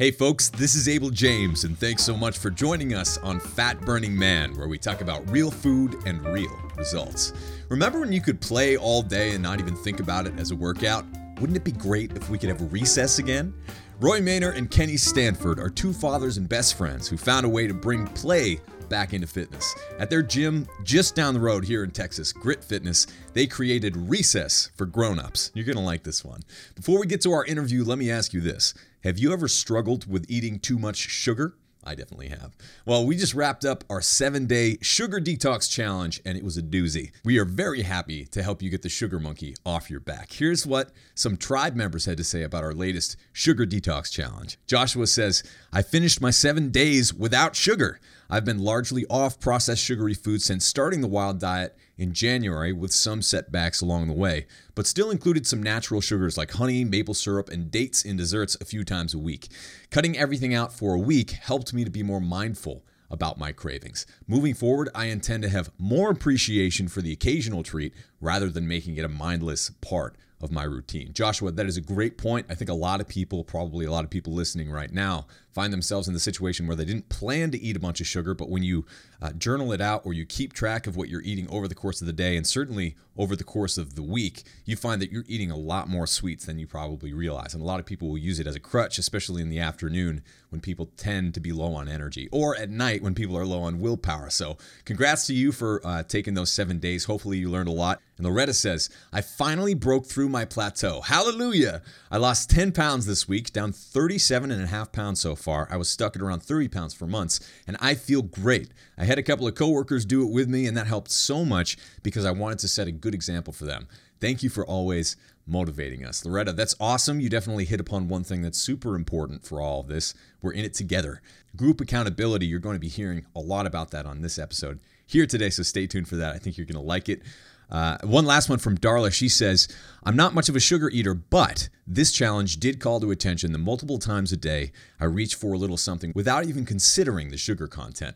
Hey folks, this is Abel James, and thanks so much for joining us on Fat Burning Man, where we talk about real food and real results. Remember when you could play all day and not even think about it as a workout? Wouldn't it be great if we could have recess again? Roy Maynor and Kenny Stanford are two fathers and best friends who found a way to bring play back into fitness. At their gym just down the road here in Texas, Grit Fitness, they created Recess for grown-ups. You're going to like this one. Before we get to our interview, let me ask you this. Have you ever struggled with eating too much sugar? I definitely have. Well, we just wrapped up our seven day sugar detox challenge and it was a doozy. We are very happy to help you get the sugar monkey off your back. Here's what some tribe members had to say about our latest sugar detox challenge. Joshua says, I finished my seven days without sugar. I've been largely off processed sugary food since starting the wild diet in January with some setbacks along the way, but still included some natural sugars like honey, maple syrup, and dates in desserts a few times a week. Cutting everything out for a week helped me to be more mindful about my cravings. Moving forward, I intend to have more appreciation for the occasional treat rather than making it a mindless part of my routine. Joshua, that is a great point. I think a lot of people, probably a lot of people listening right now, find themselves in the situation where they didn't plan to eat a bunch of sugar, but when you uh, journal it out or you keep track of what you're eating over the course of the day and certainly over the course of the week, you find that you're eating a lot more sweets than you probably realize. And a lot of people will use it as a crutch, especially in the afternoon when people tend to be low on energy or at night when people are low on willpower. So, congrats to you for uh, taking those seven days. Hopefully, you learned a lot. And Loretta says, I finally broke through my plateau. Hallelujah! I lost 10 pounds this week, down 37 and a half pounds so far. I was stuck at around 30 pounds for months, and I feel great. I had a couple of coworkers do it with me, and that helped so much because I wanted to set a good example for them. Thank you for always motivating us. Loretta, that's awesome. You definitely hit upon one thing that's super important for all of this. We're in it together. Group accountability, you're going to be hearing a lot about that on this episode here today, so stay tuned for that. I think you're going to like it. Uh, one last one from Darla. She says, I'm not much of a sugar eater, but this challenge did call to attention the multiple times a day I reach for a little something without even considering the sugar content.